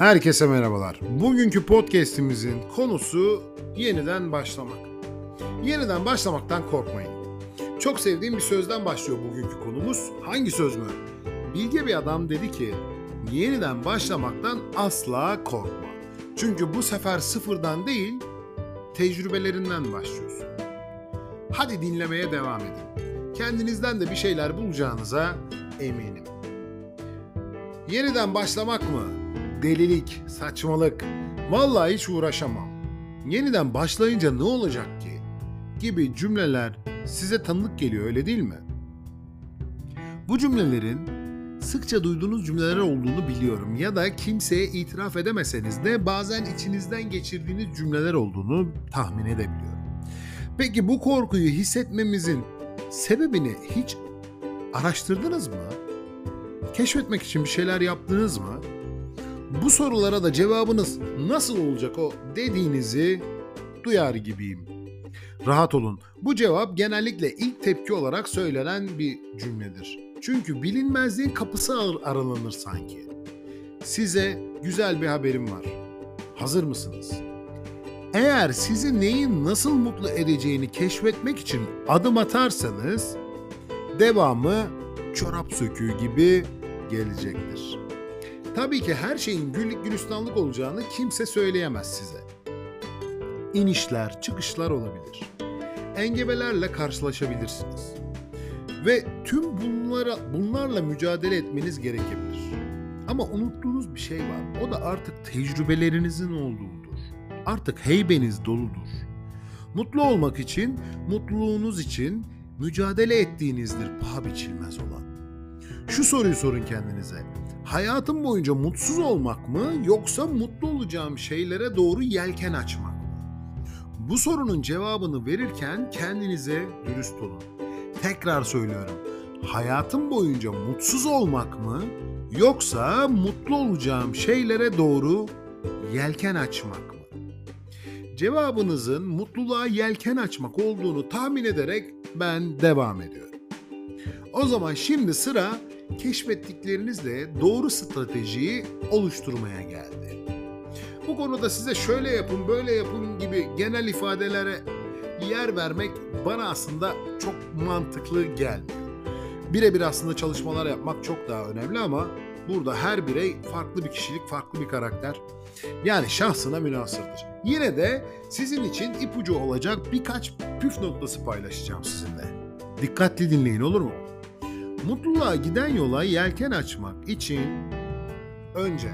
Herkese merhabalar. Bugünkü podcast'imizin konusu yeniden başlamak. Yeniden başlamaktan korkmayın. Çok sevdiğim bir sözden başlıyor bugünkü konumuz. Hangi söz mü? Bilge bir adam dedi ki, yeniden başlamaktan asla korkma. Çünkü bu sefer sıfırdan değil, tecrübelerinden başlıyorsun. Hadi dinlemeye devam edin. Kendinizden de bir şeyler bulacağınıza eminim. Yeniden başlamak mı? Delilik, saçmalık. Vallahi hiç uğraşamam. Yeniden başlayınca ne olacak ki? Gibi cümleler size tanıdık geliyor öyle değil mi? Bu cümlelerin sıkça duyduğunuz cümleler olduğunu biliyorum ya da kimseye itiraf edemeseniz de bazen içinizden geçirdiğiniz cümleler olduğunu tahmin edebiliyorum. Peki bu korkuyu hissetmemizin sebebini hiç araştırdınız mı? Keşfetmek için bir şeyler yaptınız mı? Bu sorulara da cevabınız nasıl olacak o dediğinizi duyar gibiyim. Rahat olun. Bu cevap genellikle ilk tepki olarak söylenen bir cümledir. Çünkü bilinmezliğin kapısı ar- aralanır sanki. Size güzel bir haberim var. Hazır mısınız? Eğer sizi neyin nasıl mutlu edeceğini keşfetmek için adım atarsanız devamı çorap söküğü gibi gelecektir. Tabii ki her şeyin güllük gülistanlık olacağını kimse söyleyemez size. İnişler, çıkışlar olabilir. Engebelerle karşılaşabilirsiniz. Ve tüm bunlara bunlarla mücadele etmeniz gerekebilir. Ama unuttuğunuz bir şey var. O da artık tecrübelerinizin olduğudur. Artık heybeniz doludur. Mutlu olmak için, mutluluğunuz için mücadele ettiğinizdir paha biçilmez olan. Şu soruyu sorun kendinize. Hayatım boyunca mutsuz olmak mı yoksa mutlu olacağım şeylere doğru yelken açmak mı? Bu sorunun cevabını verirken kendinize dürüst olun. Tekrar söylüyorum. Hayatım boyunca mutsuz olmak mı yoksa mutlu olacağım şeylere doğru yelken açmak mı? Cevabınızın mutluluğa yelken açmak olduğunu tahmin ederek ben devam ediyorum. O zaman şimdi sıra keşfettiklerinizle doğru stratejiyi oluşturmaya geldi. Bu konuda size şöyle yapın, böyle yapın gibi genel ifadelere yer vermek bana aslında çok mantıklı gelmiyor. Birebir aslında çalışmalar yapmak çok daha önemli ama burada her birey farklı bir kişilik, farklı bir karakter. Yani şahsına münasırdır. Yine de sizin için ipucu olacak birkaç püf noktası paylaşacağım sizinle. Dikkatli dinleyin olur mu? Mutluluğa giden yola yelken açmak için önce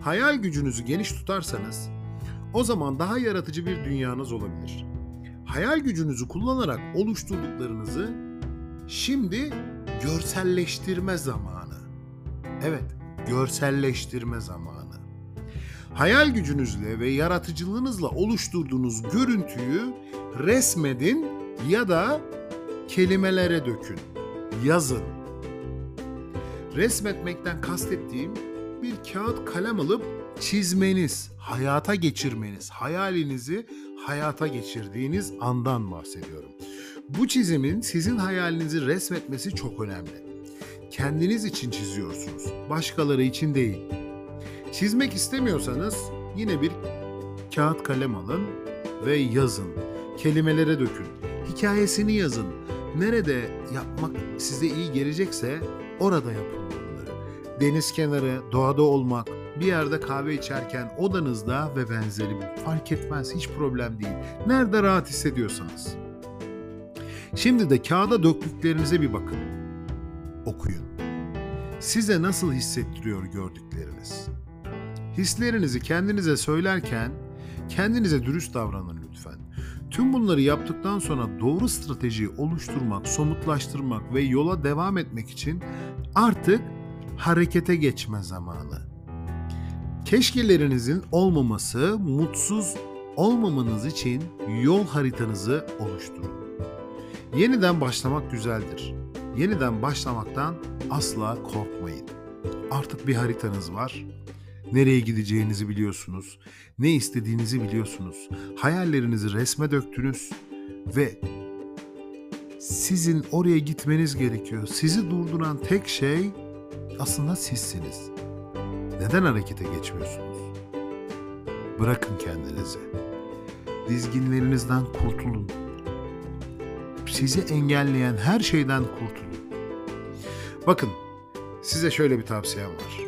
hayal gücünüzü geniş tutarsanız o zaman daha yaratıcı bir dünyanız olabilir. Hayal gücünüzü kullanarak oluşturduklarınızı şimdi görselleştirme zamanı. Evet, görselleştirme zamanı. Hayal gücünüzle ve yaratıcılığınızla oluşturduğunuz görüntüyü resmedin ya da kelimelere dökün yazın. Resmetmekten kastettiğim bir kağıt kalem alıp çizmeniz, hayata geçirmeniz, hayalinizi hayata geçirdiğiniz andan bahsediyorum. Bu çizimin sizin hayalinizi resmetmesi çok önemli. Kendiniz için çiziyorsunuz, başkaları için değil. Çizmek istemiyorsanız yine bir kağıt kalem alın ve yazın. Kelimelere dökün. Hikayesini yazın nerede yapmak size iyi gelecekse orada yapın bunları. Deniz kenarı, doğada olmak, bir yerde kahve içerken odanızda ve benzeri fark etmez hiç problem değil. Nerede rahat hissediyorsanız. Şimdi de kağıda döktüklerinize bir bakın. Okuyun. Size nasıl hissettiriyor gördükleriniz? Hislerinizi kendinize söylerken kendinize dürüst davranın. Tüm bunları yaptıktan sonra doğru stratejiyi oluşturmak, somutlaştırmak ve yola devam etmek için artık harekete geçme zamanı. Keşkelerinizin olmaması, mutsuz olmamanız için yol haritanızı oluşturun. Yeniden başlamak güzeldir. Yeniden başlamaktan asla korkmayın. Artık bir haritanız var Nereye gideceğinizi biliyorsunuz. Ne istediğinizi biliyorsunuz. Hayallerinizi resme döktünüz ve sizin oraya gitmeniz gerekiyor. Sizi durduran tek şey aslında sizsiniz. neden harekete geçmiyorsunuz? Bırakın kendinizi. Dizginlerinizden kurtulun. Sizi engelleyen her şeyden kurtulun. Bakın, size şöyle bir tavsiyem var.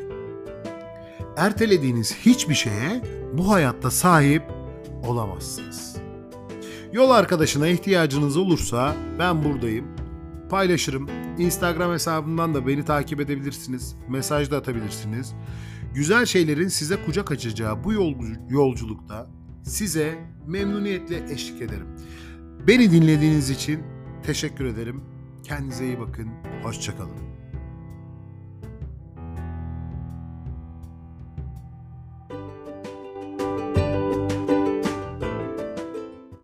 Ertelediğiniz hiçbir şeye bu hayatta sahip olamazsınız. Yol arkadaşına ihtiyacınız olursa ben buradayım. Paylaşırım. Instagram hesabımdan da beni takip edebilirsiniz. Mesaj da atabilirsiniz. Güzel şeylerin size kucak açacağı bu yol- yolculukta size memnuniyetle eşlik ederim. Beni dinlediğiniz için teşekkür ederim. Kendinize iyi bakın. Hoşçakalın.